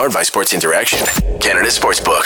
Powered by Sports Interaction, Canada Sportsbook.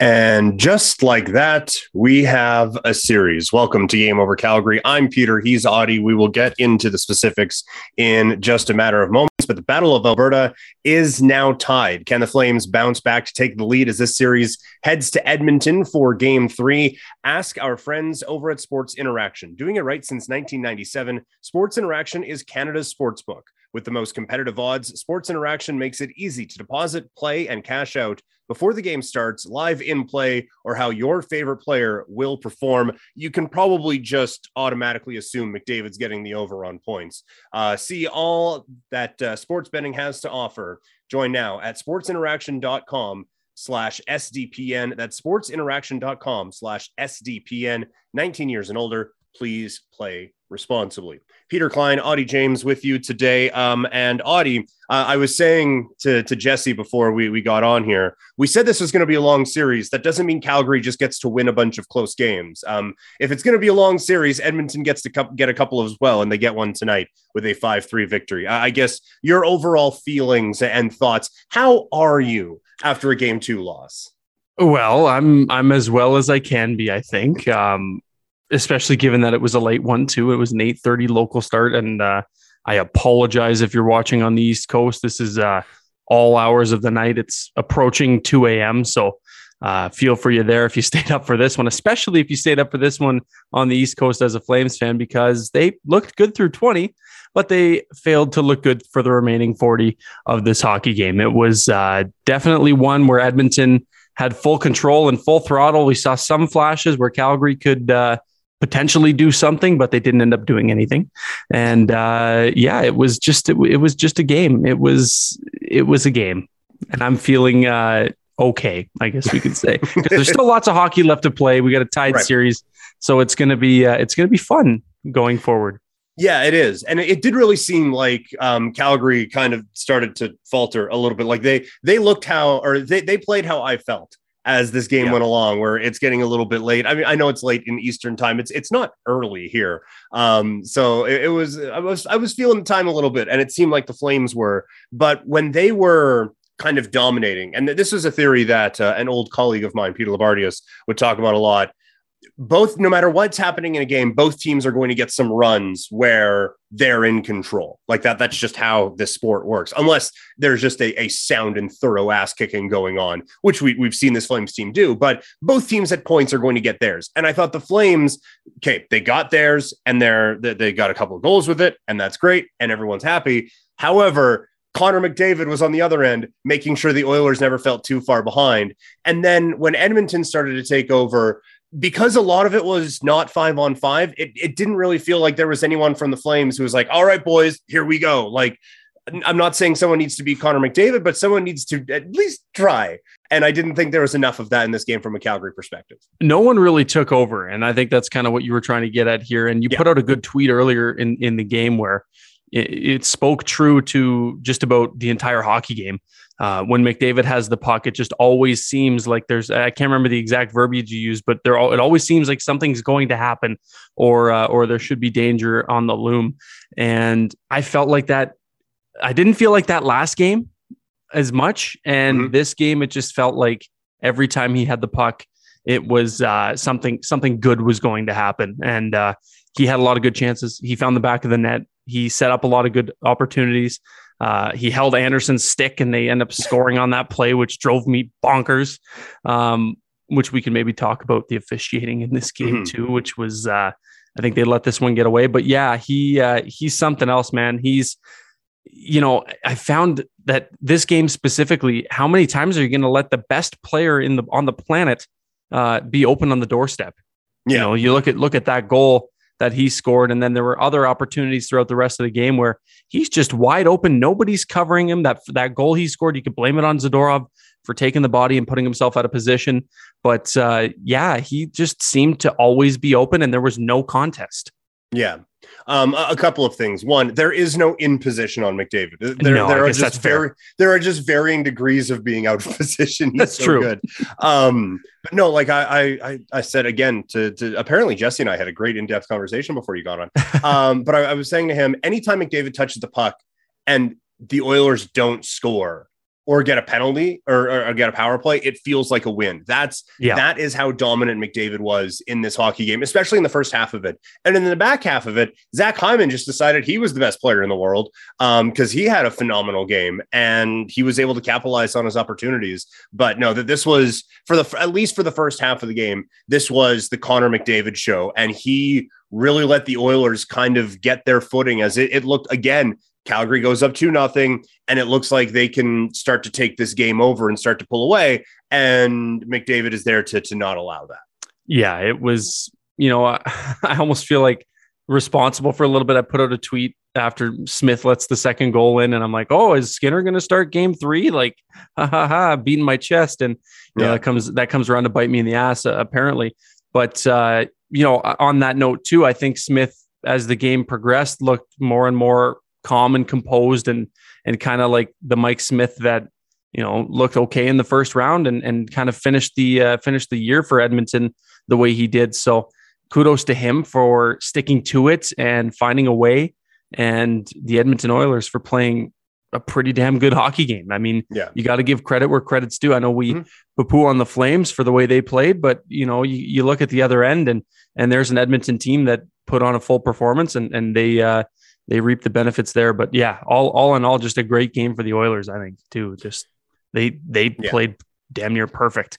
And just like that, we have a series. Welcome to Game Over Calgary. I'm Peter. He's Audie. We will get into the specifics in just a matter of moments, but the Battle of Alberta is now tied. Can the Flames bounce back to take the lead as this series heads to Edmonton for game three? Ask our friends over at Sports Interaction. Doing it right since 1997, Sports Interaction is Canada's sportsbook. With the most competitive odds, Sports Interaction makes it easy to deposit, play, and cash out before the game starts, live in play, or how your favorite player will perform. You can probably just automatically assume McDavid's getting the over on points. Uh, see all that uh, sports betting has to offer. Join now at sportsinteraction.com slash SDPN. That's sportsinteraction.com slash SDPN. 19 years and older. Please play responsibly. Peter Klein, Audie James with you today. Um, and Audie, uh, I was saying to, to Jesse before we, we got on here, we said this was going to be a long series. That doesn't mean Calgary just gets to win a bunch of close games. Um, if it's going to be a long series, Edmonton gets to co- get a couple as well, and they get one tonight with a 5 3 victory. I, I guess your overall feelings and thoughts. How are you after a game two loss? Well, I'm I'm as well as I can be. I think. Um, especially given that it was a late one too. It was an 8:30 local start, and uh, I apologize if you're watching on the East Coast. This is uh, all hours of the night. It's approaching 2 a.m. So uh, feel for you there if you stayed up for this one, especially if you stayed up for this one on the East Coast as a Flames fan, because they looked good through 20, but they failed to look good for the remaining 40 of this hockey game. It was uh, definitely one where Edmonton had full control and full throttle. We saw some flashes where Calgary could uh, potentially do something, but they didn't end up doing anything. And uh, yeah, it was just it, it, was just a game. It was it was a game, and I'm feeling uh, okay. I guess we could say because there's still lots of hockey left to play. We got a tied right. series, so it's gonna be uh, it's gonna be fun going forward. Yeah, it is, and it did really seem like um, Calgary kind of started to falter a little bit. Like they they looked how or they they played how I felt as this game yeah. went along where it's getting a little bit late. I mean, I know it's late in Eastern time. It's it's not early here. Um, so it, it, was I was I was feeling the time a little bit and it seemed like the Flames were, but when they were kind of dominating, and this is a theory that uh, an old colleague of mine, Peter Labardius, would talk about a lot both no matter what's happening in a game both teams are going to get some runs where they're in control. Like that that's just how this sport works unless there's just a, a sound and thorough ass kicking going on which we, we've seen this flames team do but both teams at points are going to get theirs. And i thought the flames okay they got theirs and they're they, they got a couple of goals with it and that's great and everyone's happy. However Connor McDavid was on the other end, making sure the Oilers never felt too far behind. And then when Edmonton started to take over, because a lot of it was not five on five, it, it didn't really feel like there was anyone from the Flames who was like, all right, boys, here we go. Like, I'm not saying someone needs to be Connor McDavid, but someone needs to at least try. And I didn't think there was enough of that in this game from a Calgary perspective. No one really took over. And I think that's kind of what you were trying to get at here. And you yeah. put out a good tweet earlier in, in the game where it, it spoke true to just about the entire hockey game uh, when McDavid has the puck, it just always seems like there's I can't remember the exact verbiage you use, but there it always seems like something's going to happen, or uh, or there should be danger on the loom. And I felt like that. I didn't feel like that last game as much, and mm-hmm. this game it just felt like every time he had the puck, it was uh, something something good was going to happen, and uh, he had a lot of good chances. He found the back of the net. He set up a lot of good opportunities. Uh, he held Andersson's stick and they end up scoring on that play, which drove me bonkers. Um, which we can maybe talk about the officiating in this game mm-hmm. too, which was uh, I think they let this one get away. But yeah, he uh, he's something else, man. He's you know I found that this game specifically, how many times are you going to let the best player in the on the planet uh, be open on the doorstep? Yeah. You know, you look at look at that goal that he scored. And then there were other opportunities throughout the rest of the game where he's just wide open. Nobody's covering him. That that goal he scored, you could blame it on Zadorov for taking the body and putting himself out of position. But uh, yeah, he just seemed to always be open, and there was no contest. Yeah. Um, a, a, couple of things. One, there is no in position on McDavid. There, no, there are just very there are just varying degrees of being out of position. He's that's so true. Good. Um, but no, like I, I I said again to to apparently Jesse and I had a great in depth conversation before you got on. Um, but I, I was saying to him, anytime McDavid touches the puck, and the Oilers don't score or get a penalty or, or, get a power play, it feels like a win. That's yeah. that is how dominant McDavid was in this hockey game, especially in the first half of it. And in the back half of it, Zach Hyman just decided he was the best player in the world because um, he had a phenomenal game and he was able to capitalize on his opportunities. But no, that this was for the at least for the first half of the game, this was the Connor McDavid show, and he really let the Oilers kind of get their footing as it, it looked again Calgary goes up two nothing, and it looks like they can start to take this game over and start to pull away. And McDavid is there to to not allow that. Yeah, it was. You know, I, I almost feel like responsible for a little bit. I put out a tweet after Smith lets the second goal in, and I'm like, "Oh, is Skinner going to start Game three? Like, ha ha ha, beating my chest." And you yeah. know, that comes that comes around to bite me in the ass, uh, apparently. But uh, you know, on that note too, I think Smith, as the game progressed, looked more and more calm and composed and and kind of like the Mike Smith that you know looked okay in the first round and and kind of finished the uh, finished the year for Edmonton the way he did. So kudos to him for sticking to it and finding a way, and the Edmonton Oilers for playing a pretty damn good hockey game. I mean, yeah. you got to give credit where credit's due. I know we mm-hmm. poo on the Flames for the way they played, but you know, you, you look at the other end and and there's an Edmonton team that put on a full performance and and they uh, they reap the benefits there. But yeah, all all in all, just a great game for the Oilers. I think too. Just they they yeah. played damn near perfect.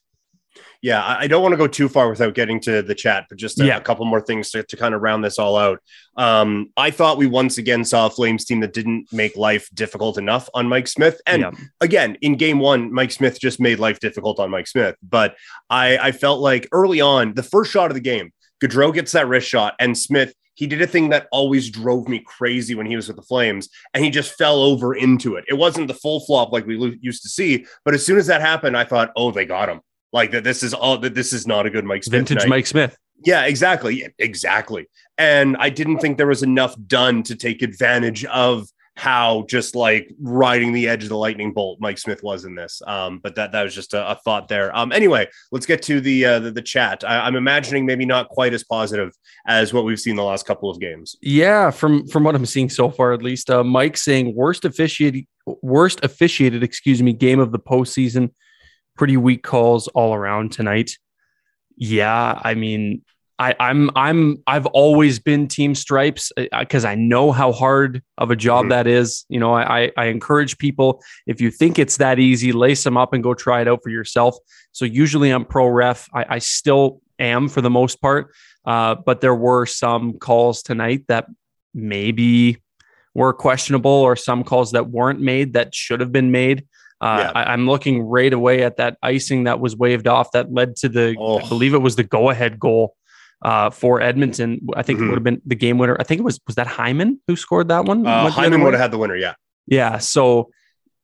Yeah, I don't want to go too far without getting to the chat, but just a, yeah. a couple more things to, to, kind of round this all out. Um, I thought we once again saw a Flames team that didn't make life difficult enough on Mike Smith. And yeah. again, in game one, Mike Smith just made life difficult on Mike Smith. But I, I felt like early on, the first shot of the game, Gaudreau gets that wrist shot, and Smith he did a thing that always drove me crazy when he was with the Flames, and he just fell over into it. It wasn't the full flop like we used to see, but as soon as that happened, I thought, oh, they got him. Like that, this is all that. This is not a good Mike Smith. Vintage night. Mike Smith. Yeah, exactly, yeah, exactly. And I didn't think there was enough done to take advantage of how just like riding the edge of the lightning bolt Mike Smith was in this. Um, but that that was just a, a thought there. Um, anyway, let's get to the uh, the, the, chat. I, am I'm imagining maybe not quite as positive as what we've seen the last couple of games. Yeah, from from what I'm seeing so far, at least. Uh, Mike saying worst officiated worst officiated, excuse me, game of the postseason. Pretty weak calls all around tonight. Yeah, I mean, I, I'm I'm I've always been Team Stripes because uh, I know how hard of a job mm-hmm. that is. You know, I I encourage people if you think it's that easy, lace them up and go try it out for yourself. So usually I'm pro ref. I, I still am for the most part, uh, but there were some calls tonight that maybe were questionable, or some calls that weren't made that should have been made. Uh, yeah. I, am looking right away at that icing that was waved off that led to the, oh. I believe it was the go ahead goal uh, for Edmonton. I think mm-hmm. it would have been the game winner. I think it was was that Hyman who scored that one. Uh, Hyman would have had the winner. Yeah. Yeah. So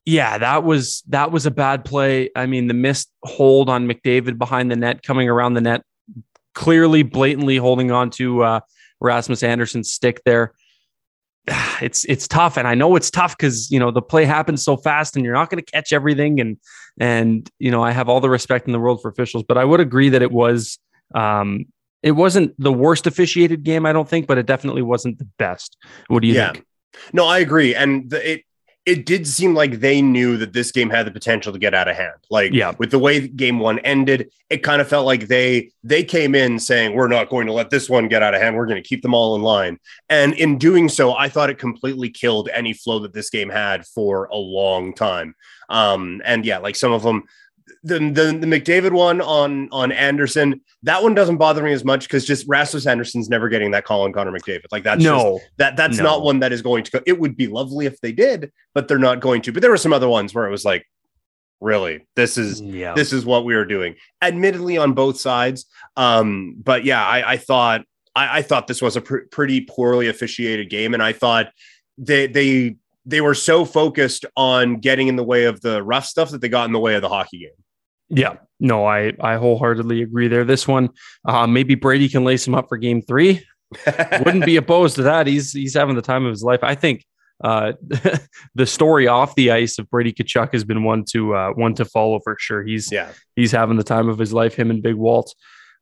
yeah, that was that was a bad play. I mean, the missed hold on McDavid behind the net, coming around the net, clearly, blatantly holding on to uh, Rasmus Andersson's stick there. It's it's tough, and I know it's tough because you know the play happens so fast, and you're not going to catch everything. And and you know I have all the respect in the world for officials, but I would agree that it was um, it wasn't the worst officiated game, I don't think, but it definitely wasn't the best. What do you yeah. think? No, I agree. And the, it it did seem like they knew that this game had the potential to get out of hand. Like yeah. with the way game one ended, it kind of felt like they they came in saying, We're not going to let this one get out of hand. We're going to keep them all in line. And in doing so, I thought it completely killed any flow that this game had for a long time. Um, and yeah, like some of them the, the, the McDavid one on on Andersson, that one doesn't bother me as much because just Rasmus Andersson's never getting that call on Connor McDavid. Like that's no just, that that's no. not one that is going to go. It would be lovely if they did, but they're not going to. But there were some other ones where it was like, really, this is yeah. this is what we were doing. Admittedly, on both sides, um, but yeah, I, I thought I, I, thought this was a pr- pretty poorly officiated game, and I thought they they they were so focused on getting in the way of the rough stuff that they got in the way of the hockey game. Yeah, no, I I wholeheartedly agree there. This one, uh, maybe Brady can lace him up for game three. Wouldn't be opposed to that. He's he's having the time of his life. I think uh, the story off the ice of Brady Tkachuk has been one to uh, one to follow for sure. He's yeah he's having the time of his life. Him and Big Walt.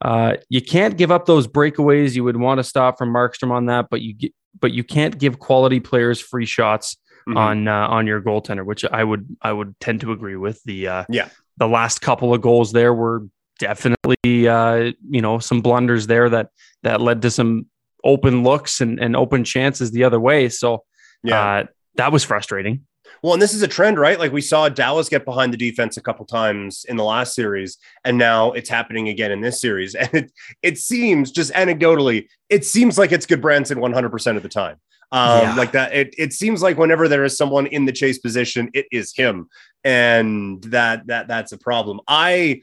Uh, you can't give up those breakaways. You would want to stop from Markstrom on that, but you get, but you can't give quality players free shots mm-hmm. on uh, on your goaltender, which I would I would tend to agree with. The uh, yeah the last couple of goals there were definitely uh, you know some blunders there that that led to some open looks and, and open chances the other way. So yeah, uh, that was frustrating. Well, and this is a trend, right? Like we saw Dallas get behind the defense a couple times in the last series, and now it's happening again in this series. And it it seems just anecdotally, it seems like it's Gudbranson 100% of the time. Um, yeah. like that. It it seems like whenever there is someone in the chase position, it is him, and that that that's a problem. I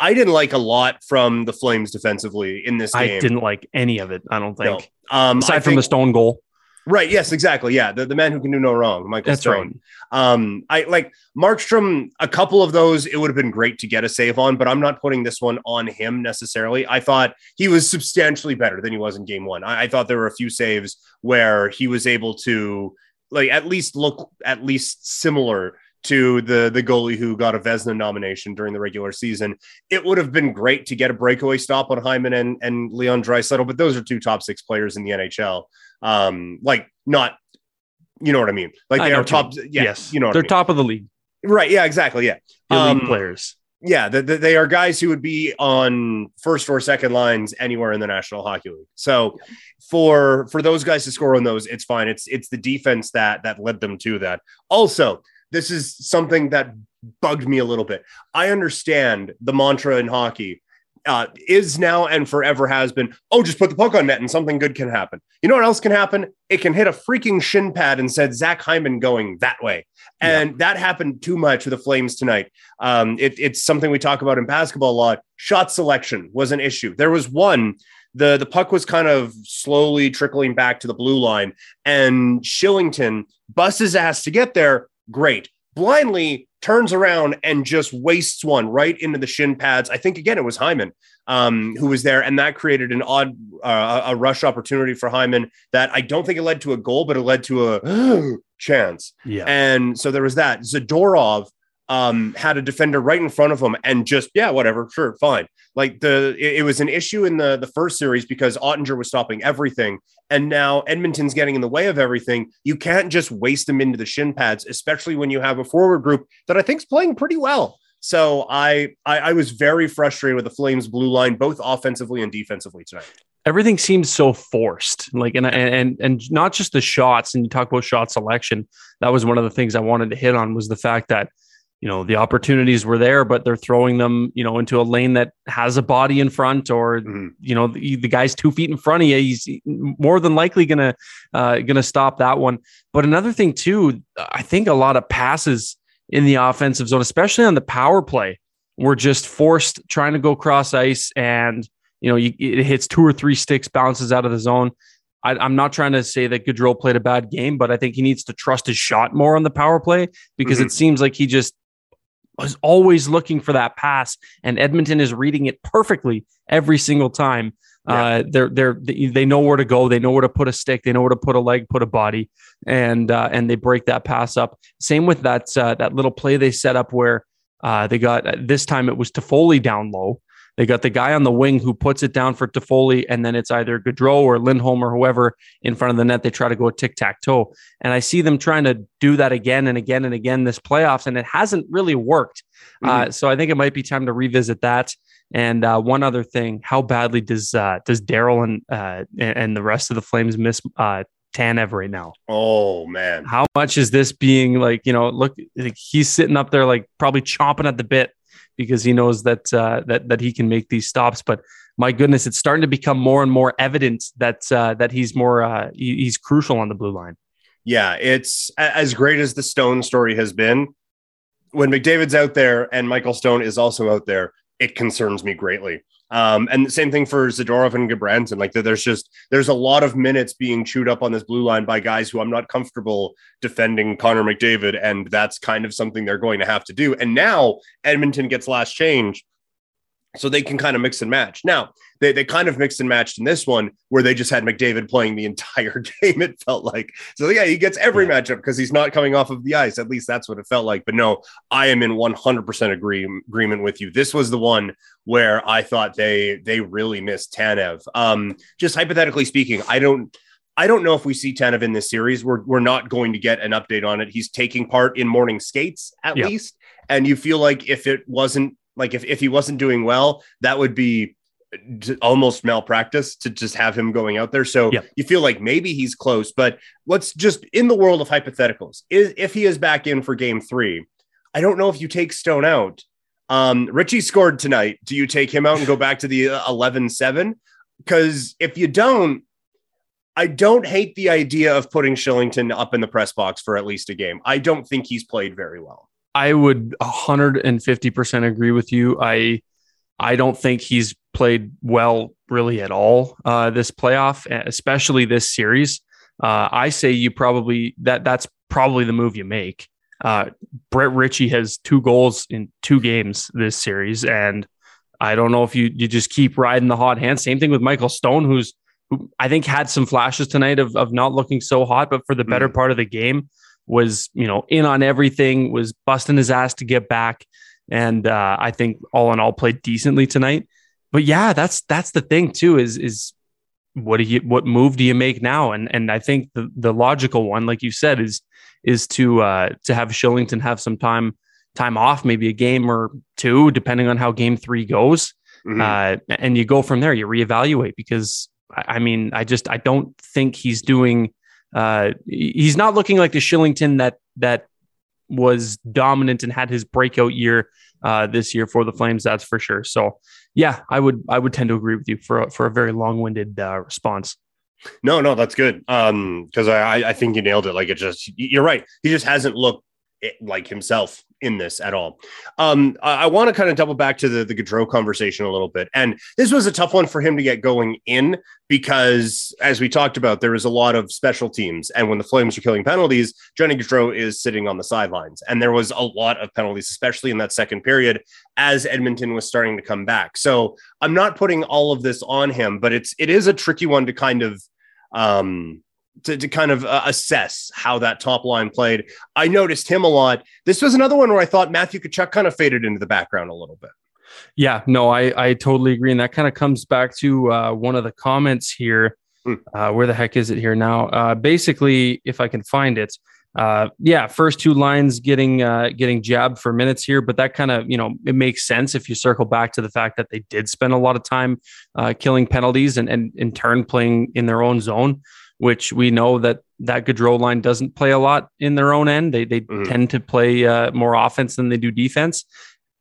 I didn't like a lot from the Flames defensively in this game. I didn't like any of it. I don't think. No. Um, Aside from the Stone goal. Right. Yes. Exactly. Yeah. The, the man who can do no wrong, Michael That's Stone. Right. Um, I like Markstrom. A couple of those, it would have been great to get a save on, but I'm not putting this one on him necessarily. I thought he was substantially better than he was in Game One. I, I thought there were a few saves where he was able to like at least look at least similar to the the goalie who got a Vezina nomination during the regular season. It would have been great to get a breakaway stop on Hyman and, and Leon Draisaitl, but those are two top six players in the NHL. Um, like not, you know what I mean? Like they are top. Yeah, yes, you know they're I mean. top of the league. Right. Yeah. Exactly. Yeah. Elite um, players. Yeah, the, the, they are guys who would be on first or second lines anywhere in the National Hockey League. So, for for those guys to score on those, it's fine. It's it's the defense that that led them to that. Also, this is something that bugged me a little bit. I understand the mantra in hockey uh, is now and forever has been, oh, just put the puck on net and something good can happen. You know what else can happen? It can hit a freaking shin pad and said Zach Hyman going that way. And yeah. that happened too much with the Flames tonight. Um, it, it's something we talk about in basketball a lot. Shot selection was an issue. There was one the the puck was kind of slowly trickling back to the blue line and Kylington busts his ass to get there great. Blindly turns around and just wastes one right into the shin pads. I think again it was Hyman um, who was there, and that created an odd uh, a rush opportunity for Hyman that I don't think it led to a goal, but it led to a chance. Yeah, and so there was that. Zadorov um, had a defender right in front of him and just yeah, whatever, sure, fine. Like the it, it, was an issue in the the first series because Oettinger was stopping everything, and now Edmonton's getting in the way of everything. You can't just waste them into the shin pads, especially when you have a forward group that I think is playing pretty well. So I, I I was very frustrated with the Flames blue line, both offensively and defensively tonight everything seems so forced like and and and not just the shots and you talk about shot selection that was one of the things i wanted to hit on was the fact that you know the opportunities were there but they're throwing them you know into a lane that has a body in front or mm-hmm. you know the, the, guy's two feet in front of you he's more than likely gonna uh, gonna stop that one but another thing too i think a lot of passes in the offensive zone especially on the power play were just forced trying to go cross ice and you know you, it hits two or three sticks bounces out of the zone I, am not trying to say that Gaudreau played a bad game, but I think he needs to trust his shot more on the power play because mm-hmm. it seems like he just was always looking for that pass, and Edmonton is reading it perfectly every single time. Yeah. Uh, they're they're they know where to go. They know where to put a stick. They know where to put a leg, put a body, and uh, and they break that pass up. Same with that uh, that little play they set up where uh, they got this time it was Toffoli down low, they got the guy on the wing who puts it down for Toffoli, and then it's either Gaudreau or Lindholm or whoever in front of the net. They try to go tic tac toe, and I see them trying to do that again and again and again this playoffs, and it hasn't really worked. Uh, mm-hmm. Uh, so I think it might be time to revisit that. And uh, one other thing, how badly does uh, does Daryl and uh, and the rest of the Flames miss uh, Tanev right now? Oh man, how much is this being like? You know, look, he's sitting up there like probably chomping at the bit because he knows that uh, that that he can make these stops. But my goodness, it's starting to become more and more evident that uh, that he's more uh, he's crucial on the blue line. Yeah, it's as great as the Stone story has been. When McDavid's out there and Michael Stone is also out there, it concerns me greatly. Um, and the same thing for Zadorov and Gudbranson. Like there's just there's a lot of minutes being chewed up on this blue line by guys who I'm not comfortable defending Connor McDavid, and that's kind of something they're going to have to do. And now Edmonton gets last change so they can kind of mix and match. Now, they, they kind of mixed and matched in this one where they just had McDavid playing the entire game, it felt like. So, yeah, he gets every yeah. matchup because he's not coming off of the ice. At least that's what it felt like. But no, I am in 100% agree, agreement with you. This was the one where I thought they they really missed Tanev. Um, just hypothetically speaking, I don't I don't know if we see Tanev in this series. We're we're not going to get an update on it. He's taking part in morning skates at Yeah. least, and you feel like if it wasn't like if if he wasn't doing well, that would be almost malpractice to just have him going out there. So Yeah. you feel like maybe he's close, but let's just in the world of hypotheticals, is if he is back in for game three, I don't know if you take Stone out. Um, Ritchie scored tonight. Do you take him out and go back to the 11 7? Because if you don't, I don't hate the idea of putting Kylington up in the press box for at least a game. I don't think he's played very well. I would 150% agree with you. I I don't think he's played well really at all uh, this playoff, especially this series. Uh, I say you probably that that's probably the move you make. Uh, Brett Ritchie has two goals in two games this series, and I don't know if you you just keep riding the hot hand. Same thing with Michael Stone, who's who I think had some flashes tonight of of not looking so hot, but for the better part of the game was you know in on everything, was busting his ass to get back, and uh, I think all in all played decently tonight. But yeah, that's that's the thing too. Is is what do you what move do you make now? And and I think the the logical one, like you said, is is to uh, to have Kylington have some time time off, maybe a game or two, depending on how game three goes. Mhm. Uh, and you go from there. You reevaluate because I I mean, I just I don't think he's doing. Uh, he's not looking like the Kylington that that was dominant and had his breakout year uh, this year for the Flames. That's for sure. So yeah, I would I would tend to agree with you for a, for a very long winded uh, response. No, no, that's good. Um, because I I think you nailed it. Like it just you're right. He just hasn't looked like himself in this at all. Um, I, I want to kind of double back to the the Gaudreau conversation a little bit, and this was a tough one for him to get going in because, as we talked about, there was a lot of special teams, and when the Flames are killing penalties, Johnny Gaudreau is sitting on the sidelines, and there was a lot of penalties, especially in that second period, as Edmonton was starting to come back. So I'm not putting all of this on him, but it's it is a tricky one to kind of um to, to kind of uh, assess how that top line played. I noticed him a lot. This was another one where I thought Matthew Tkachuk kind of faded into the background a little bit. Yeah, no, I I totally agree, and that kind of comes back to uh, one of the comments here. Hmm. Uh, where the heck is it here now? Uh, basically, if I can find it, uh, yeah, first two lines getting uh, getting jabbed for minutes here, but that kind of you know it makes sense if you circle back to the fact that they did spend a lot of time uh, killing penalties and and in turn playing in their own zone, which we know that that Gaudreau line doesn't play a lot in their own end. They they Mhm. tend to play uh, more offense than they do defense.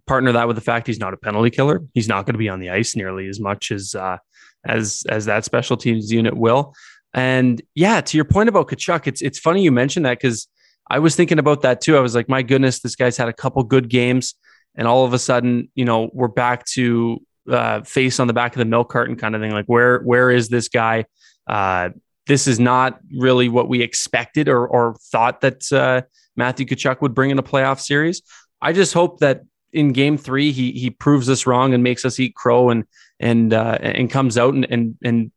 Partner that with the fact he's not a penalty killer. He's not going to be on the ice nearly as much as uh, as as that special teams unit will. And yeah, to your point about Tkachuk, it's it's funny you mentioned that because I was thinking about that too. I was like, my goodness, this guy's had a couple good games, and all of a sudden, you know, we're back to uh, face on the back of the milk carton kind of thing. Like, where where is this guy? Uh, this is not really what we expected or or thought that uh, Matthew Tkachuk would bring in a playoff series. I just hope that in Game Three he he proves us wrong and makes us eat crow and and uh, and comes out and and and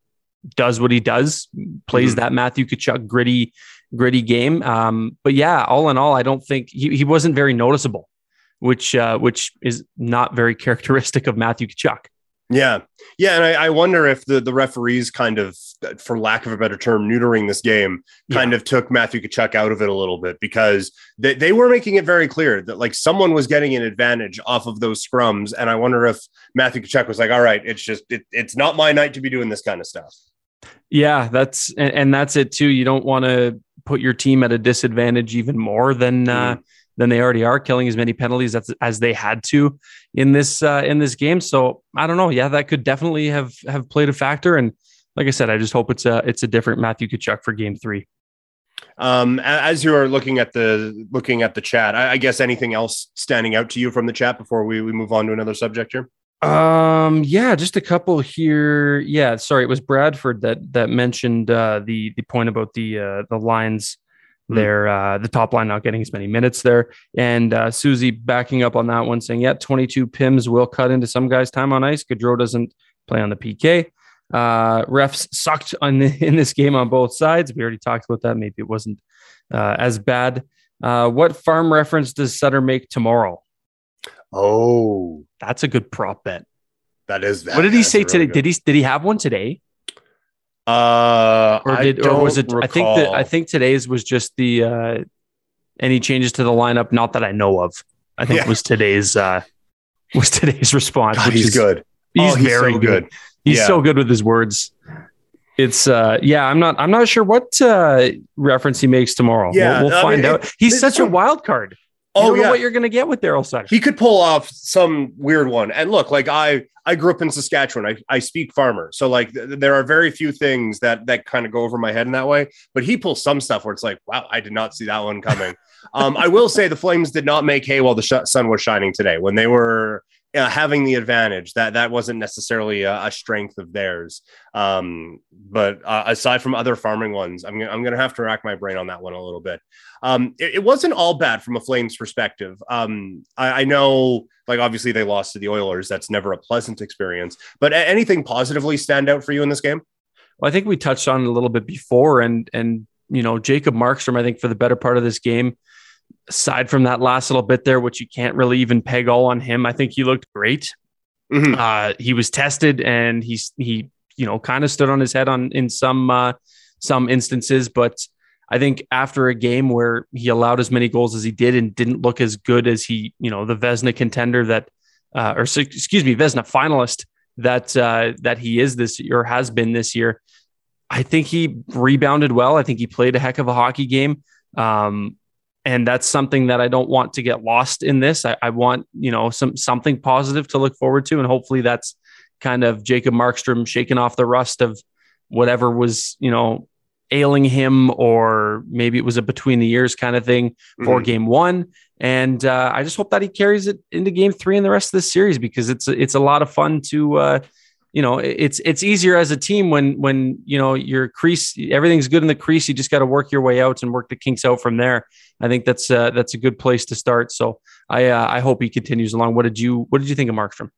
does what he does, plays Mhm. that Matthew Tkachuk gritty gritty game. Um, but yeah, all in all, I don't think he, he wasn't very noticeable, which uh, which is not very characteristic of Matthew Tkachuk. Yeah, yeah, and I, I wonder if the the referees kind of, for lack of a better term, neutering this game kind of took Matthew Tkachuk out of it a little bit because they, they were making it very clear that like someone was getting an advantage off of those scrums, and I wonder if Matthew Tkachuk was like, "All right, it's just it, it's not my night to be doing this kind of stuff." Yeah, that's and, and that's it too. You don't want to put your team at a disadvantage even more than uh, than they already are, killing as many penalties as, as they had to in this uh, in this game. So I don't know. Yeah, that could definitely have have played a factor. And like I said, I just hope it's a it's a different Matthew Tkachuk for Game Three. Um, as you are looking at the looking at the chat, I, I guess anything else standing out to you from the chat before we, we move on to another subject here? Um, yeah, just a couple here. Yeah, sorry, it was Bradford that that mentioned uh, the the point about the uh, the lines Hmm. there, uh, the top line not getting as many minutes there, and uh, Susie backing up on that one, saying, "Yeah, 22 Pims will cut into some guys' time on ice. Gaudreau doesn't play on the PK. Uh, refs sucked on the, in this game on both sides. We already talked about that. Maybe it wasn't uh, as bad. Uh, what farm reference does Sutter make tomorrow? Oh, That's a good prop bet. that is that. what did he say really today? good. Did he did he have one today? Uh, or did or was it? Recall. I think that I think today's was just the uh, any changes to the lineup. Not that I know of. I think yeah. was today's uh, was today's response. God, he's is, good. He's, oh, he's very so good. good. He's yeah. so good with his words. It's uh yeah, I'm not I'm not sure what uh reference he makes tomorrow. Yeah, we'll, we'll find mean, out. He's such a wild card. You oh, yeah. what you're going to get with Daryl Sutter. He could pull off some weird one. And look, like I, I grew up in Saskatchewan. I, I speak farmer, so like th- there are very few things that that kind of go over my head in that way. But he pulls some stuff where it's like, wow, I did not see that one coming. um, I will say the Flames did not make hay while the sh- sun was shining today. When they were uh, having the advantage. That that wasn't necessarily a, a strength of theirs. Um, but uh, aside from other farming ones i'm, I'm gonna have to rack my brain on that one a little bit. Um, it, it, wasn't all bad from a flames perspective. Um, I, I, know like obviously they lost to the oilers. That's never a pleasant experience. But anything positively stand out for you in this game? Well i think we touched on it a little bit before and and you know jacob markstrom i think for the better part of this game aside from that last little bit there, which you can't really even peg all on him, I think he looked great. Mm-hmm. Uh, he was tested and he's he you know kind of stood on his head on in some uh, some instances, but I think after a game where he allowed as many goals as he did and didn't look as good as he you know the Vezina contender that uh, or excuse me Vezina finalist that uh, that he is this year or has been this year. I think he rebounded well. I think he played a heck of a hockey game. Um, and that's something that I don't want to get lost in this. I, I, want you know some something positive to look forward to, and hopefully that's kind of Jacob Markstrom shaking off the rust of whatever was you know ailing him, or maybe it was a between the years kind of thing for mm-hmm. game one. And uh, I just hope that he carries it into game three and the rest of the series because it's it's a lot of fun to. Uh, you know it's it's easier as a team when when you know your crease everything's good in the crease you just got to work your way out and work the kinks out from there i think that's uh, that's a good place to start so i uh, i hope he continues along what did you what did you think of markstrom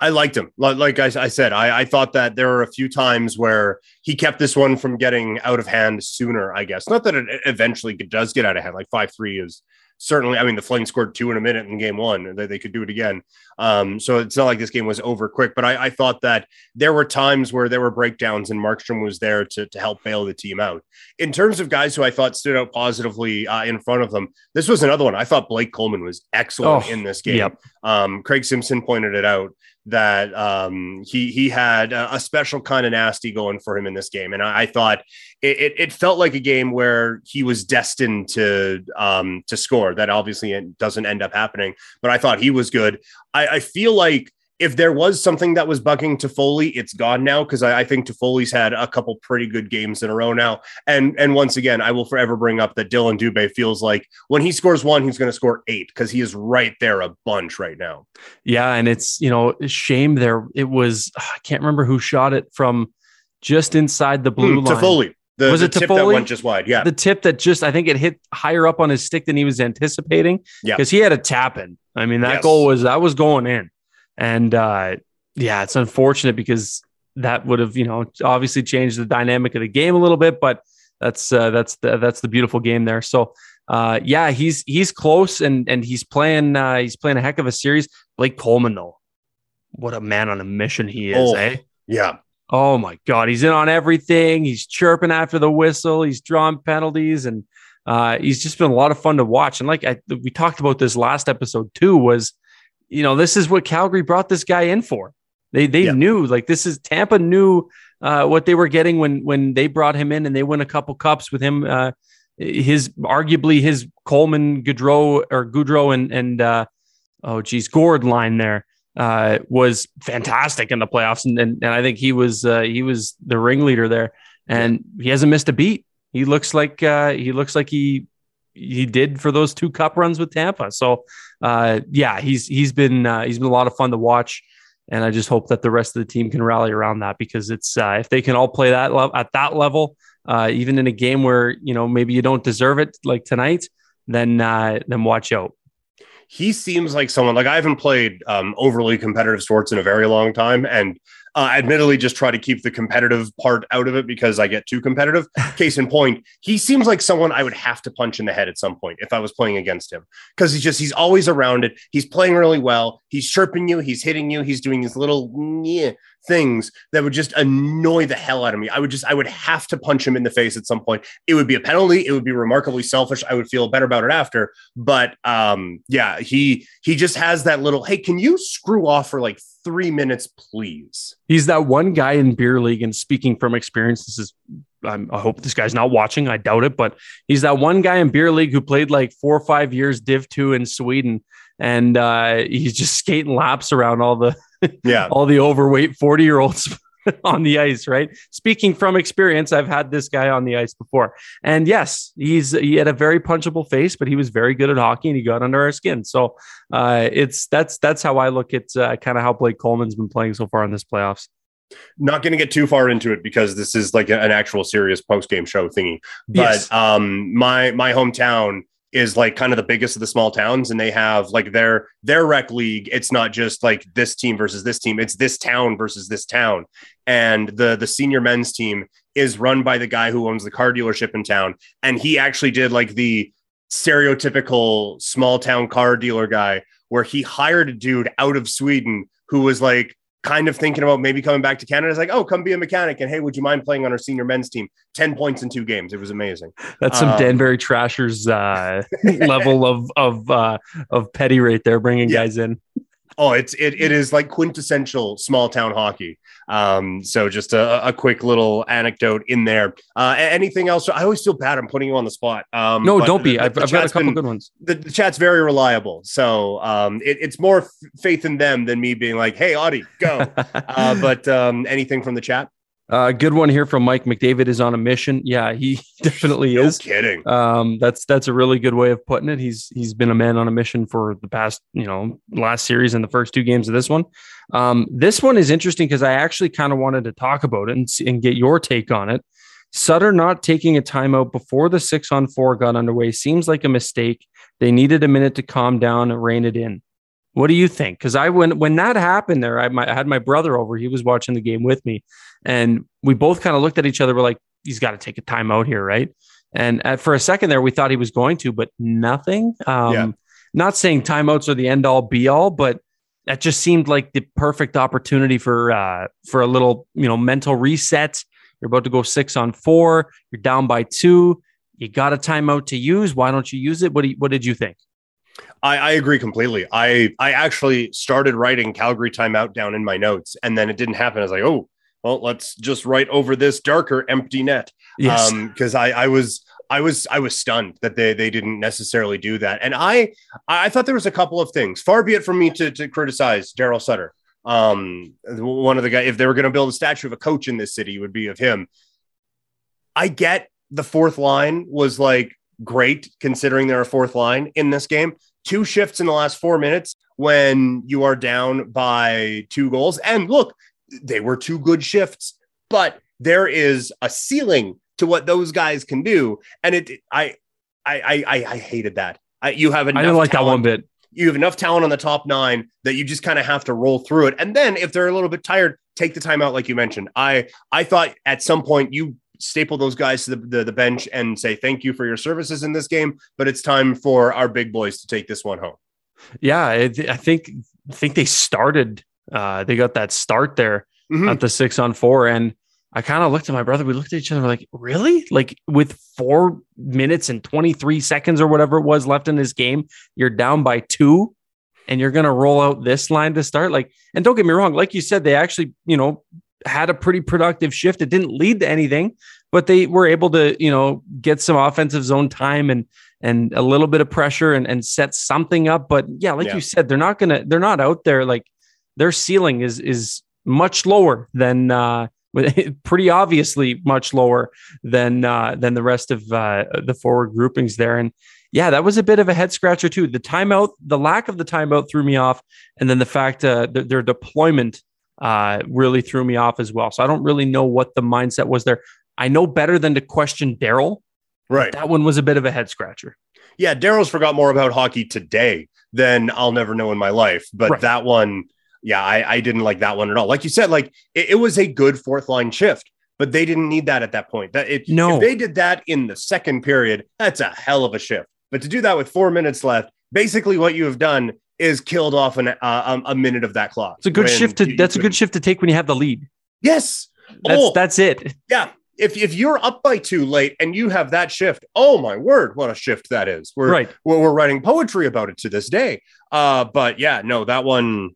I liked him. Like I, I said, I, I, thought that there were a few times where he kept this one from getting out of hand sooner. I guess not that it eventually does get out of hand. Like five three is certainly, I mean, the Flames scored two in a minute in game one. They, they could do it again. Um, so it's not like this game was over quick, but I, I, thought that there were times where there were breakdowns and Markstrom was there to, to help bail the team out. In terms of guys who I thought stood out positively uh, in front of them, this was another one. I thought Blake Coleman was excellent oh, in this game. Yep. Um, Craig Simpson pointed it out that um, he he had a, special kind of nasty going for him in this game, and I, I thought it, it, it, felt like a game where he was destined to um, to score. That obviously doesn't end up happening, but I thought he was good. I, I feel like if there was something that was bugging Toffoli, it's gone now because I, I, think Toffoli's had a couple pretty good games in a row now. And and once again, I will forever bring up that Dillon Dubé feels like when he scores one, he's going to score eight because he is right there a bunch right now. Yeah, and it's you know shame there. It was I can't remember who shot it from just inside the blue mm, line. Toffoli. The, was the it tip that went just wide? Yeah, the tip that just I think it hit higher up on his stick than he was anticipating. Yeah, because he had a tap in. I mean that yes. goal was that was going in. And uh, yeah, it's unfortunate because that would have, you know, obviously changed the dynamic of the game a little bit, but that's uh, that's the that's the beautiful game there. So uh, yeah, he's he's close and and he's playing uh, he's playing a heck of a series. Blake Coleman though, what a man on a mission he is, oh, eh? Yeah. Oh my God, he's in on everything. He's chirping after the whistle. He's drawing penalties, and uh, he's just been a lot of fun to watch. And like I, we talked about this last episode too, was you know, this is what Calgary brought this guy in for. They they yeah. knew like this is Tampa knew uh, what they were getting when when they brought him in and they won a couple cups with him. Uh, his arguably his Coleman Goodrow or Goodrow and and uh, oh geez Gourde line there uh, was fantastic in the playoffs and, and, and I think he was uh, he was the ringleader there and he hasn't missed a beat. He looks like uh, he looks like he he did for those two cup runs with Tampa. So uh, yeah, he's he's been uh, he's been a lot of fun to watch, and I just hope that the rest of the team can rally around that because it's uh, if they can all play that le- at that level, uh, even in a game where you know maybe you don't deserve it like tonight, then uh, then watch out. He seems like someone like I haven't played um, overly competitive sports in a very long time, and uh, admittedly, just try to keep the competitive part out of it because I get too competitive. Case in point, he seems like someone I would have to punch in the head at some point if I was playing against him because he's just he's always around it. He's playing really well. He's chirping you. He's hitting you. He's doing his little things that would just annoy the hell out of me. I would just, I would have to punch him in the face at some point. It would be a penalty. It would be remarkably selfish. I would feel better about it after. But um, yeah, he he just has that little, hey, can you screw off for like three minutes, please? He's that one guy in beer league, and speaking from experience, this is I'm, i hope this guy's not watching. I doubt it, but he's that one guy in beer league who played like four or five years Div two in Sweden, and uh, he's just skating laps around all the yeah all the overweight forty year olds on the ice. Right. Speaking from experience, I've had this guy on the ice before, and yes, he's he had a very punchable face, but he was very good at hockey and he got under our skin. So uh, it's that's that's how I look at uh, kind of how Blake Coleman's been playing so far in this playoffs not going to get too far into it because this is like an actual serious post game show thingy. But yes. um, my my hometown is like kind of the biggest of the small towns, and they have like their their rec league. It's not just like this team versus this team; it's this town versus this town. And the the senior men's team is run by the guy who owns the car dealership in town, and he actually did like the stereotypical small town car dealer guy where he hired a dude out of Sweden who was like kind of thinking about maybe coming back to Canada. It's like, oh, come be a mechanic. And hey, would you mind playing on our senior men's team? 10 points in two games. It was amazing. That's some um, Danbury Trashers uh, level of of uh, of petty right there, bringing yeah. guys in. Oh, it's it, it is like quintessential small town hockey. Um, so just a, a quick little anecdote in there. Uh, anything else? I always feel bad. I'm putting you on the spot. Um, no, don't be. The, I've, the I've got a couple been, good ones. The, the, chat's very reliable, so um, it, it's more f- faith in them than me being like, "Hey, Audie, go." uh, but um, anything from the chat? Uh, good one here from Mike McDavid is on a mission. Yeah, he definitely no is. Kidding. Um, that's that's a really good way of putting it. He's he's been a man on a mission for the past you know last series and the first two games of this one. Um, this one is interesting because I actually kind of wanted to talk about it and, and get your take on it. Sutter not taking a timeout before the six on four got underway seems like a mistake. They needed a minute to calm down and rein it in. What do you think? Because I when when that happened there, I, my, I, had my brother over. He was watching the game with me, and we both kind of looked at each other. We're like, he's got to take a timeout here, right? And at, for a second there, we thought he was going to, but nothing. Um, yeah. Not saying timeouts are the end all be all, but that just seemed like the perfect opportunity for uh, for a little you know mental reset. You're about to go six on four. You're down by two. You got a timeout to use. Why don't you use it? What do you, what did you think? I, I, agree completely. I I actually started writing Calgary timeout down in my notes, and then it didn't happen. I was like, oh, well, let's just write over this darker empty net. Yes, because um, I I was I was I was stunned that they they didn't necessarily do that, and I I thought there was a couple of things. Far be it from me to to criticize Daryl Sutter. Um, one of the guys, if they were going to build a statue of a coach in this city, it would be of him. I get the fourth line was like great considering they're a fourth line in this game two shifts in the last four minutes when you are down by two goals. And look, they were two good shifts, but there is a ceiling to what those guys can do. And it, I, I, I, I hated that. I, you have enough I didn't like talent, that one bit. You have enough talent on the top nine that you just kind of have to roll through it. And then if they're a little bit tired, take the time out, like you mentioned. I, I thought at some point you staple those guys to the, the, the, bench and say thank you for your services in this game. But it's time for our big boys to take this one home. Yeah, I think I think they started. Uh, they got that start there mm-hmm. at the six on four, and I kind of looked at my brother. We looked at each other like, really? Like with four minutes and twenty three seconds or whatever it was left in this game, you're down by two and you're going to roll out this line to start like and don't get me wrong like you said they actually you know had a pretty productive shift. It didn't lead to anything, but they were able to, you know, get some offensive zone time and and a little bit of pressure and, and set something up. But yeah, like yeah. you said, they're not gonna they're not out there like their ceiling is is much lower than uh pretty obviously much lower than uh than the rest of uh the forward groupings there. And yeah, that was a bit of a head scratcher too. The timeout, the lack of the timeout threw me off, and then the fact uh, th- their deployment uh, really threw me off as well. So I don't really know what the mindset was there. I know better than to question Daryl. Right. That one was a bit of a head scratcher. Yeah, Daryl's forgot more about hockey today than I'll never know in my life. But right. that one, yeah, I, I, didn't like that one at all. Like you said, like it, it, was a good fourth line shift, but they didn't need that at that point. That it no, if they did that in the second period, that's a hell of a shift. But to do that with four minutes left, basically what you have done is killed off an, uh, a minute of that clock. It's a good shift to. You, that's you a good shift to take when you have the lead. Yes, that's oh, that's it. Yeah, if if you're up by two late and you have that shift, oh my word, what a shift that is. We're right. We're, we're writing poetry about it to this day. Uh, but yeah, no, that one.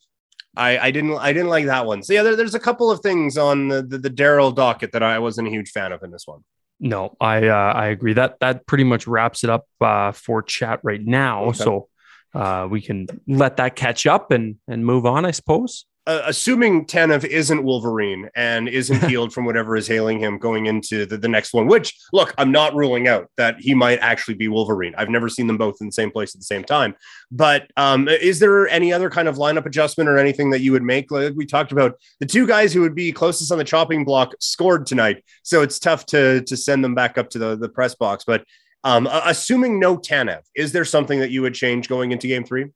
I, I didn't I didn't like that one. So yeah, there, there's a couple of things on the, the, the Daryl docket that I wasn't a huge fan of in this one. No, I uh, I agree. That that pretty much wraps it up uh, for chat right now. Okay. So uh, we can let that catch up and and move on, I suppose uh, assuming Tanev isn't Wolverine and isn't healed from whatever is ailing him going into the, the next one, which look, I'm not ruling out that he might actually be Wolverine. I've never seen them both in the same place at the same time. But um, is there any other kind of lineup adjustment or anything that you would make? Like we talked about, the two guys who would be closest on the chopping block scored tonight. So it's tough to, to send them back up to the, the press box. But um, assuming no Tanev, is there something that you would change going into game three?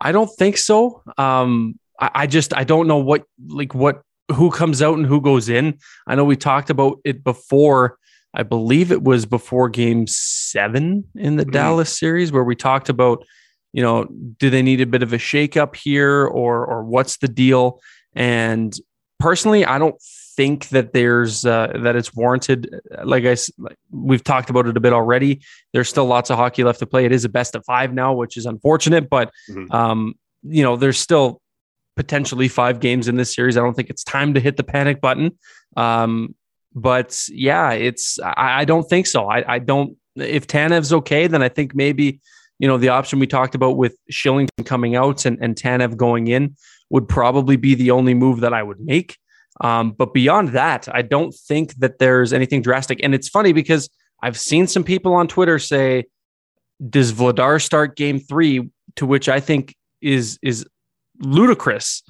I don't think so. Um, I, I just I don't know what like what who comes out and who goes in. I know we talked about it before. I believe it was before game seven in the mm-hmm. Dallas series where we talked about, you know, do they need a bit of a shakeup here or or what's the deal? And personally, I don't think that there's uh, that it's warranted. Like I like we've talked about it a bit already. There's still lots of hockey left to play. It is a best of five now, which is unfortunate, but mm-hmm. um, you know, there's still potentially five games in this series. I don't think it's time to hit the panic button. Um, but yeah, it's I, I don't think so. I, I, don't. If Tanev's okay, then I think maybe you know the option we talked about with Kylington coming out and and Tanev going in would probably be the only move that I would make. Um, but beyond that, I don't think that there's anything drastic. And it's funny because I've seen some people on Twitter say, "Does Vladar start Game three? To which I think is is ludicrous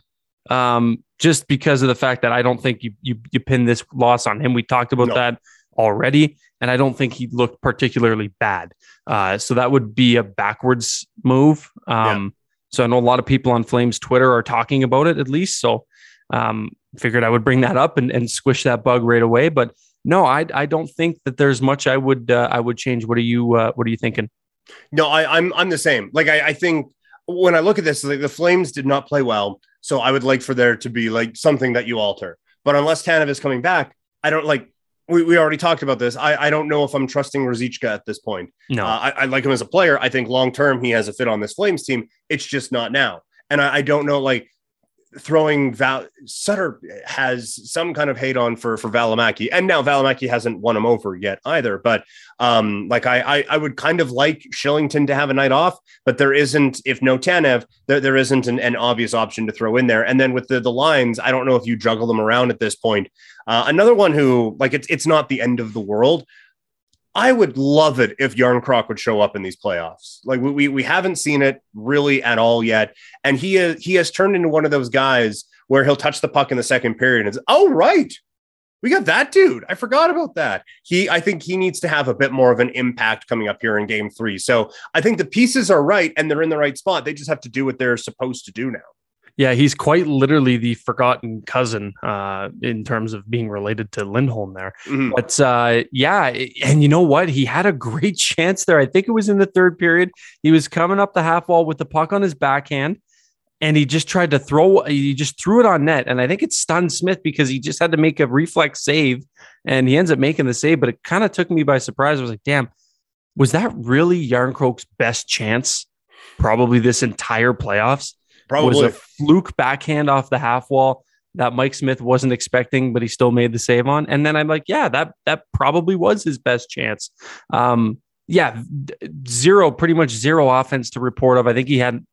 um, just because of the fact that I don't think you you, you pin this loss on him. We talked about no. that already, and I don't think he looked particularly bad. Uh, so that would be a backwards move. Um, yeah. So I know a lot of people on Flames Twitter are talking about it at least. So um, figured I would bring that up and, and squish that bug right away. But no, I I don't think that there's much I would uh, I would change. What are you uh, What are you thinking? No, I, I'm I'm the same. Like I, I think when I look at this, like the Flames did not play well. So I would like for there to be like something that you alter. But unless Tanev is coming back, I don't like. We, we already talked about this. I, I don't know if I'm trusting Ruzicka at this point. No, uh, I, I like him as a player. I think long term he has a fit on this Flames team. It's just not now. And I, I don't know like throwing Val Sutter has some kind of hate on for for Valimaki, and now Valimaki hasn't won him over yet either. But um, like I, I, I would kind of like Kylington to have a night off, but there isn't if no Tanev, there, there isn't an, an obvious option to throw in there. And then with the the lines, I don't know if you juggle them around at this point. Uh, another one who like it's it's not the end of the world, I would love it if Jarnkrok would show up in these playoffs. Like we we haven't seen it really at all yet, and he is, he has turned into one of those guys where he'll touch the puck in the second period and it's oh right, we got that dude. I forgot about that. He I think he needs to have a bit more of an impact coming up here in Game Three. So I think the pieces are right and they're in the right spot. They just have to do what they're supposed to do now. Yeah, he's quite literally the forgotten cousin uh, in terms of being related to Lindholm there. Mm-hmm. But uh, yeah, and you know what? He had a great chance there. I think it was in the third period. He was coming up the half wall with the puck on his backhand, and he just tried to throw. He just threw it on net, and I think it stunned Smith because he just had to make a reflex save, and he ends up making the save. But it kind of took me by surprise. I was like, "Damn, was that really Jarnkrok's best chance? Probably this entire playoffs." Probably was a fluke backhand off the half wall that Mike Smith wasn't expecting, but he still made the save on. And then I'm like, yeah, that that probably was his best chance. Um, yeah, zero, pretty much zero offense to report of. I think he had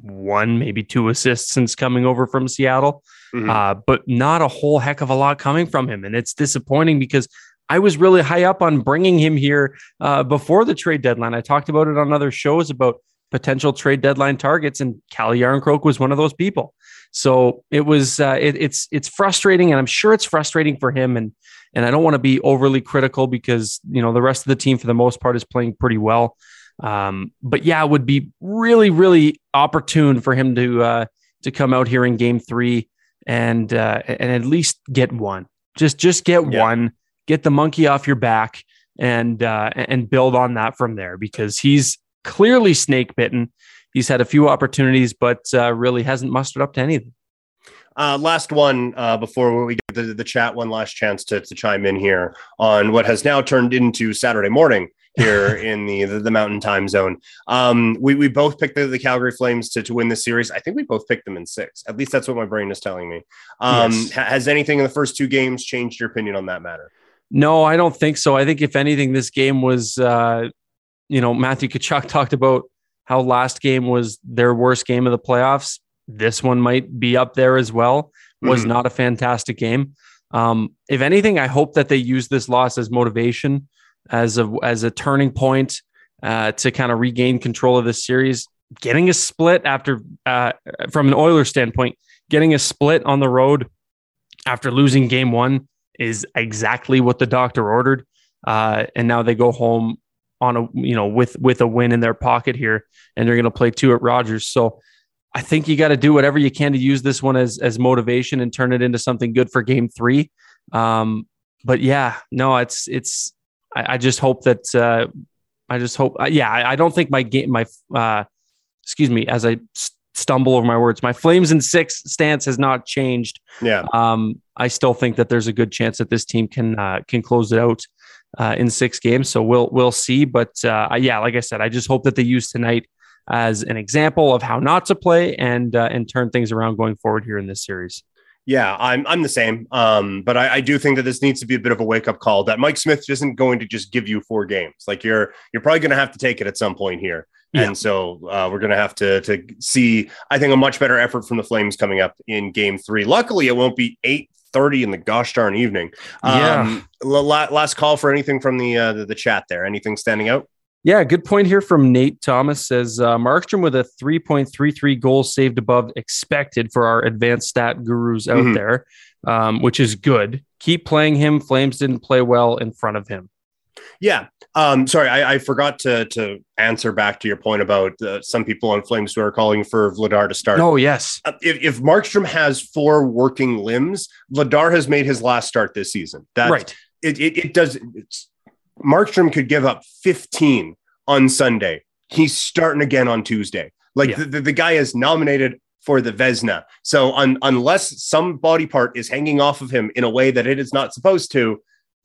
one, maybe two assists since coming over from Seattle, mm-hmm. uh, but not a whole heck of a lot coming from him. And it's disappointing because I was really high up on bringing him here uh, before the trade deadline. I talked about it on other shows about potential trade deadline targets, and Calle Jarnkrok was one of those people. So it was uh, it, it's it's frustrating, and I'm sure it's frustrating for him. And and I don't want to be overly critical because you know the rest of the team for the most part is playing pretty well. Um, but yeah, it would be really really opportune for him to uh, to come out here in Game Three and uh, and at least get one. Just just get yeah. one. Get the monkey off your back and uh, and build on that from there because he's clearly snake bitten. he's had a few opportunities, but uh, really hasn't mustered up to anything. Uh, last one uh, before we get the, the chat, one last chance to, to chime in here on what has now turned into Saturday morning here in the, the, the mountain time zone. Um, we we both picked the, the Calgary Flames to to win this series. I think we both picked them in six. At least that's what my brain is telling me. Um, yes. ha- has anything in the first two games changed your opinion on that matter? No, I don't think so. I think if anything, this game was, uh, you know, Matthew Tkachuk talked about how last game was their worst game of the playoffs. This one might be up there as well. Was mm-hmm. not a fantastic game. Um, if anything, I hope that they use this loss as motivation, as a as a turning point uh, to kind of regain control of this series. Getting a split after, uh, from an Oilers standpoint, getting a split on the road after losing game one is exactly what the doctor ordered. Uh, and now they go home on a you know with with a win in their pocket here, and they're going to play two at Rogers. So I think you got to do whatever you can to use this one as as motivation and turn it into something good for Game Three. Um, but yeah, no, it's it's. I, I just hope that uh, I just hope. Uh, yeah, I, I, don't think my game my uh, excuse me as I stumble over my words. My Flames and six stance has not changed. Yeah. Um, I still think that there's a good chance that this team can uh, can close it out uh, in six games. So we'll we'll see. But uh, yeah, like I said, I just hope that they use tonight as an example of how not to play and uh, and turn things around going forward here in this series. Yeah, I'm I'm the same. Um, but I, I, do think that this needs to be a bit of a wake up call that Mike Smith isn't going to just give you four games. Like you're you're probably going to have to take it at some point here. Yeah. And so uh, we're going to have to to see, I think, a much better effort from the Flames coming up in Game Three. Luckily, it won't be eight thirty in the gosh darn evening. Um, yeah. Last call for anything from the, uh, the the chat there. Anything standing out? Yeah, good point here from Nate Thomas says uh, Markstrom with a 3.33 goals saved above expected for our advanced stat gurus out mm-hmm. there, um, which is good. Keep playing him. Flames didn't play well in front of him. Yeah. Um, sorry, I, I, forgot to to answer back to your point about uh, some people on Flames who are calling for Vladar to start. Oh, yes. Uh, if, if Markstrom has four working limbs, Vladar has made his last start this season. That right. It, it, it does. Markstrom could give up 15 on Sunday. He's starting again on Tuesday. Like yeah. the, the, guy is nominated for the Vezina. So un, unless some body part is hanging off of him in a way that it is not supposed to,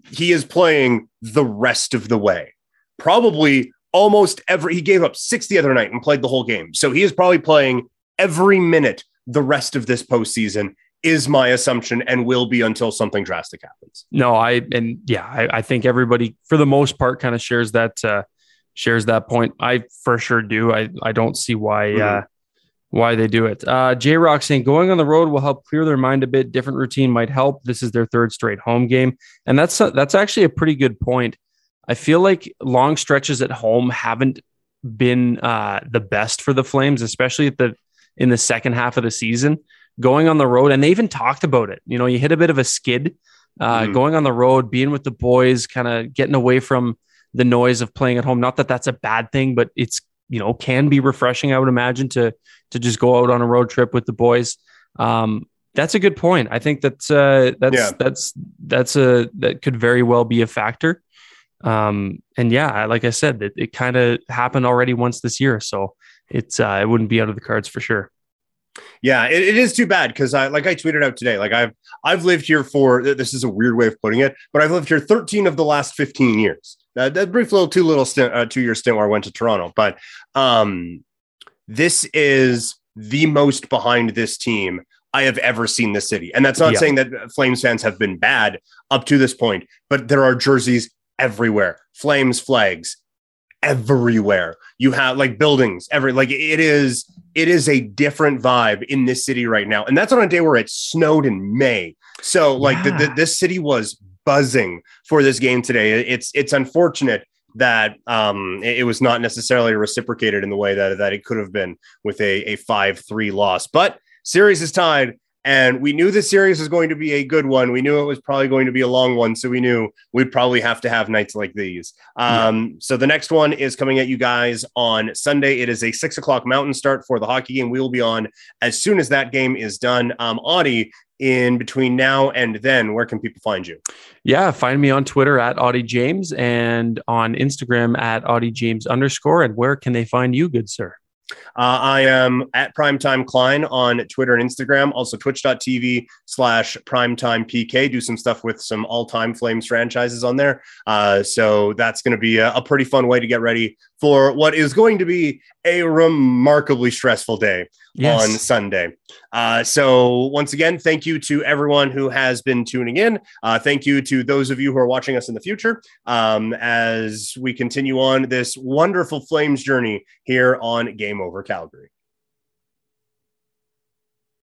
he is playing the rest of the way. Probably almost every he gave up six the other night and played the whole game. So he is probably playing every minute the rest of this postseason is my assumption and will be until something drastic happens. No, I and yeah, I, I think everybody for the most part kind of shares that uh, shares that point. I for sure do. I I don't see why mm-hmm. uh, why they do it. Uh, J Rock saying going on the road will help clear their mind a bit. Different routine might help. This is their third straight home game, and that's that's actually a pretty good point. I feel like long stretches at home haven't been uh, the best for the Flames, especially at the in the second half of the season going on the road, and they even talked about it. You know, you hit a bit of a skid uh, mm-hmm. going on the road, being with the boys, kind of getting away from the noise of playing at home. Not that that's a bad thing, but it's you know can be refreshing. I would imagine to to just go out on a road trip with the boys. Um, that's a good point. I think that's uh, that's yeah. that's that's a that could very well be a factor. Um, and yeah, like I said, it, it kind of happened already once this year, so it's uh, it wouldn't be out of the cards for sure. Yeah, it, it is too bad because I like I tweeted out today. Like I've I've lived here for this is a weird way of putting it, but I've lived here 13 of the last 15 years. Uh, that brief little two little stint, uh, two year stint where I went to Toronto, but um, this is the most behind this team I have ever seen the city. And that's not yeah. saying that Flames fans have been bad up to this point, but there are jerseys everywhere, Flames flags everywhere. You have like buildings every like it is it is a different vibe in this city right now. And that's on a day where it snowed in May. So like yeah. the, the, this city was buzzing for this game today. It's it's unfortunate that um, it, it, was not necessarily reciprocated in the way that that it could have been with a a five three loss. But series is tied. And we knew the series was going to be a good one. We knew it was probably going to be a long one. So we knew we'd probably have to have nights like these. Um, yeah. So the next one is coming at you guys on Sunday. It is a six o'clock mountain start for the hockey game. We will be on as soon as that game is done. Um, Audie, in between now and then, where can people find you? Yeah, find me on Twitter at Audie James and on Instagram at Audie James underscore. And where can they find you, good sir? Uh, I am at Primetime Klein on Twitter and Instagram, also twitch.tv slash primetime PK. Do some stuff with some all time Flames franchises on there. Uh, so that's going to be a, a, pretty fun way to get ready for what is going to be a remarkably stressful day yes. on Sunday. Uh, so, once again, thank you to everyone who has been tuning in. Uh, thank you to those of you who are watching us in the future um, as we continue on this wonderful Flames journey here on Game Over Calgary.